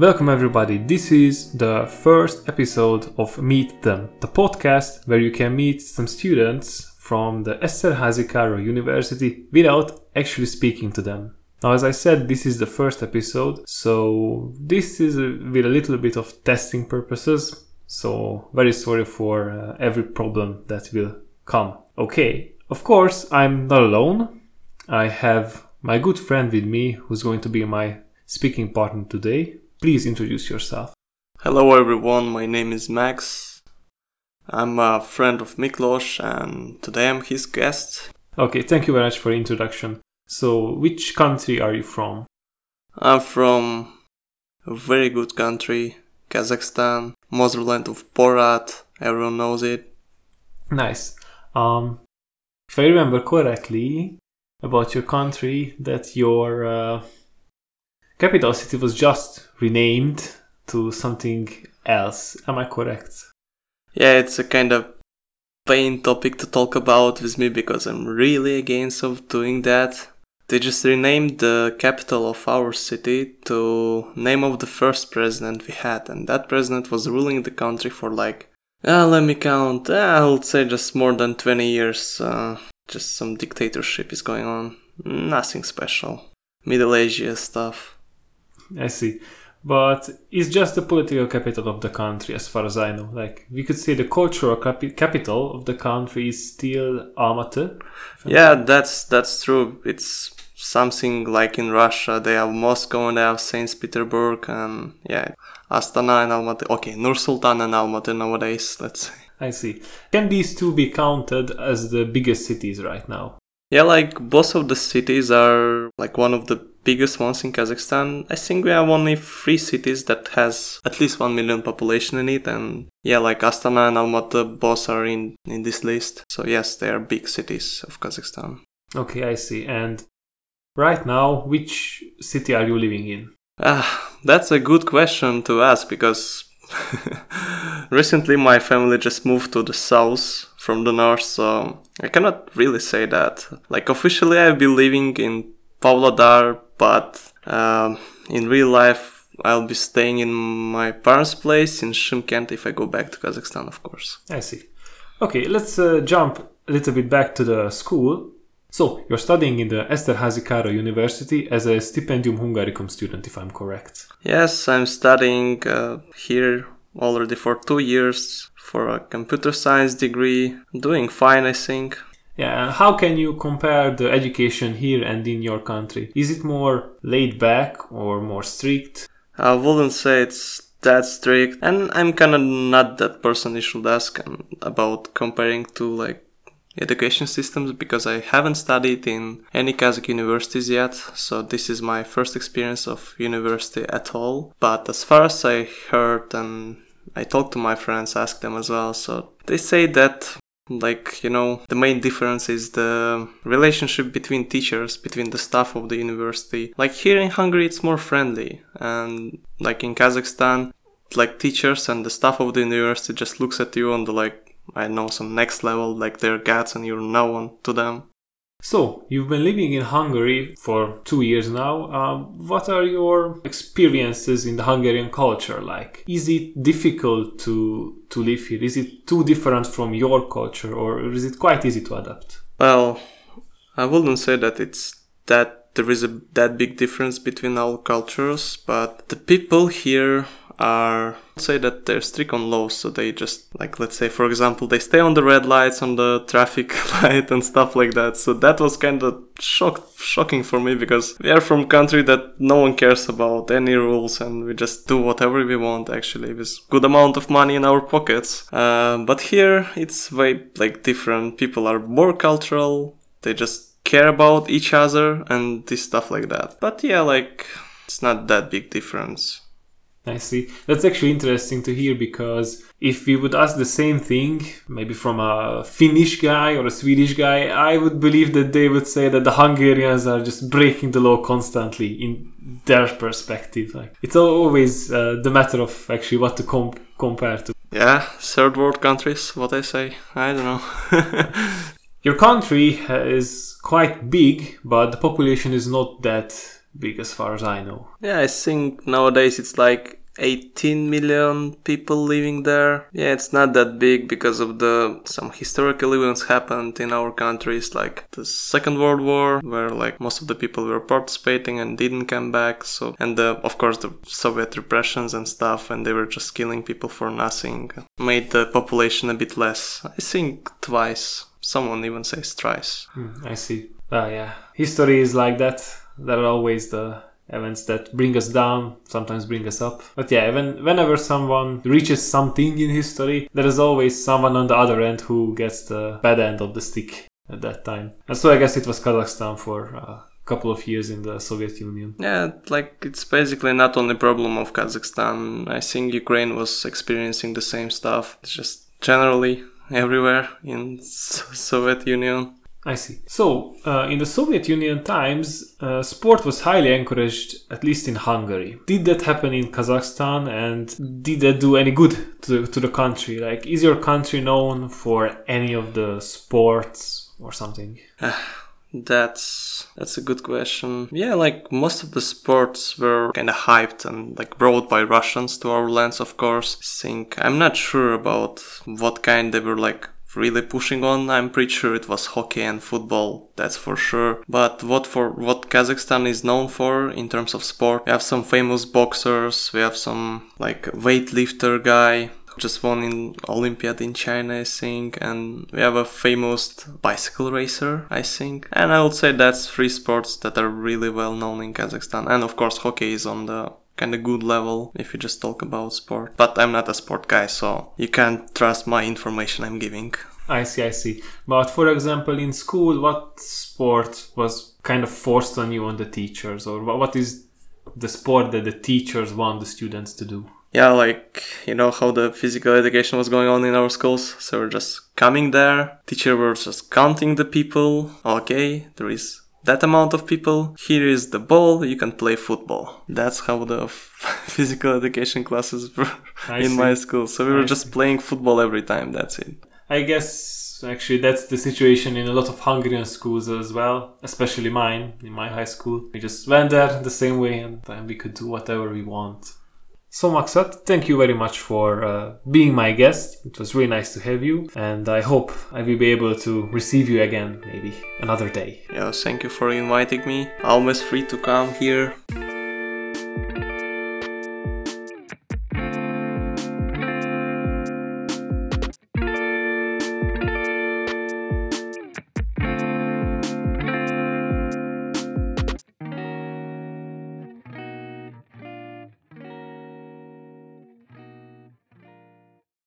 Welcome, everybody. This is the first episode of Meet Them, the podcast where you can meet some students from the Esterházy Károly University without actually speaking to them. Now, as I said, this is the first episode, so this is with a little bit of testing purposes. So, very sorry for uh, every problem that will come. Okay, of course, I'm not alone. I have my good friend with me who's going to be my speaking partner today. Please introduce yourself. Hello everyone, my name is Max. I'm a friend of Miklos and today I'm his guest. Okay, thank you very much for the introduction. So, which country are you from? I'm from a very good country, Kazakhstan, motherland of Borat, everyone knows it. Nice. Um, if I remember correctly about your country, that your uh, capital city was just renamed to something else. Am I correct? Yeah, it's a kind of pain topic to talk about with me because I'm really against of doing that. They just renamed the capital of our city to name of the first president we had, and that president was ruling the country for like, uh, let me count, uh, I would say just more than 20 years. Uh, just some dictatorship is going on. Nothing special. Middle Asia stuff. I see. But it's just the political capital of the country, as far as I know. Like, we could say the cultural capi- capital of the country is still Almaty. Yeah, that's that's true. It's something like in Russia, they have Moscow and they have Saint Petersburg, and yeah, Astana and Almaty. Okay, Nur Sultan and Almaty nowadays. Let's say. I see. Can these two be counted as the biggest cities right now? Yeah, like both of the cities are like one of the biggest ones in Kazakhstan. I think we have only three cities that has at least one million population in it, and yeah, like Astana and Almaty both are in in this list. So yes, they are big cities of Kazakhstan. Okay, I see. And right now, which city are you living in? Ah, that's a good question to ask because recently my family just moved to the south from the north, so I cannot really say that. Like officially, I've been living in Pavlodar, but um, in real life, I'll be staying in my parents' place in Shymkent if I go back to Kazakhstan, of course. I see. Okay, let's uh, jump a little bit back to the school. So, you're studying in the Esterházy Károly University as a Stipendium Hungaricum student, if I'm correct. Yes, I'm studying uh, here already for two years for a computer science degree. Doing fine, I think. Yeah, how can you compare the education here and in your country? Is it more laid back or more strict? I wouldn't say it's that strict, and I'm kind of not that person you should ask um, about comparing to like education systems because I haven't studied in any Kazakh universities yet, so this is my first experience of university at all. But as far as I heard and I talked to my friends, asked them as well, so they say that like you know the main difference is the relationship between teachers between the staff of the university like here in hungary it's more friendly and like in kazakhstan like teachers and the staff of the university just looks at you on the like I know some next level, like they're gods and you're no one to them. So, you've been living in Hungary for two years now. Um, what are your experiences in the Hungarian culture like? Is it difficult to, to live here? Is it too different from your culture or is it quite easy to adapt? Well, I wouldn't say that it's that there is a that big difference between our cultures, but the people here are say that they're strict on laws so they just like let's say for example they stay on the red lights on the traffic light and stuff like that. So that was kind of shock shocking for me because we are from country that no one cares about any rules and we just do whatever we want actually with good amount of money in our pockets. Uh, but here it's way like different. People are more cultural they just care about each other and this stuff like that. But yeah like it's not that big difference I see. That's actually interesting to hear because if we would ask the same thing, maybe from a Finnish guy or a Swedish guy, I would believe that they would say that the Hungarians are just breaking the law constantly in their perspective. Like it's always uh, the matter of actually what to comp- compare to. Yeah, third world countries, what I say. I don't know. Your country is quite big, but the population is not that big as far as I know. Yeah, I think nowadays it's like 18 million people living there. Yeah, it's not that big because of the some historical events happened in our countries like the Second World War where like most of the people were participating and didn't come back. So and the, of course the Soviet repressions and stuff and they were just killing people for nothing made the population a bit less. I think twice. Someone even says thrice. Hmm, I see. Ah, yeah. History is like that. There are always the events that bring us down, sometimes bring us up. But yeah, when, whenever someone reaches something in history, there is always someone on the other end who gets the bad end of the stick at that time. And so I guess it was Kazakhstan for uh, a couple of years in the Soviet Union. Yeah, like it's basically not only problem of Kazakhstan. I think Ukraine was experiencing the same stuff. It's just generally everywhere in Soviet Union. I see. So, uh, in the Soviet Union times, uh, sport was highly encouraged, at least in Hungary. Did that happen in Kazakhstan and did that do any good to, to the country? Like, is your country known for any of the sports or something? That's that's a good question. Yeah, like most of the sports were kind of hyped and like brought by Russians to our lands, of course. I think I'm not sure about what kind they were like really pushing on. I'm pretty sure it was hockey and football, that's for sure. But what for what Kazakhstan is known for in terms of sport, we have some famous boxers, we have some like weightlifter guy who just won in Olympiad in China, I think, and we have a famous bicycle racer, I think. And I would say that's three sports that are really well known in Kazakhstan. And of course hockey is on the kind of good level if you just talk about sport. But I'm not a sport guy, so you can't trust my information I'm giving. I see, I see. But for example, in school, what sport was kind of forced on you on the teachers, or what is the sport that the teachers want the students to do? Yeah, like you know how the physical education was going on in our schools. So we're just coming there. Teacher was just counting the people. Okay, there is that amount of people. Here is the ball. You can play football. That's how the physical education classes were I in see. my school. So we were I just see. playing football every time. That's it. I guess actually that's the situation in a lot of Hungarian schools as well, especially mine in my high school. We just went there the same way and then we could do whatever we want. So Maksat, thank you very much for uh, being my guest. It was really nice to have you, and I hope I will be able to receive you again maybe another day. Yeah, thank you for inviting me. Always free to come here.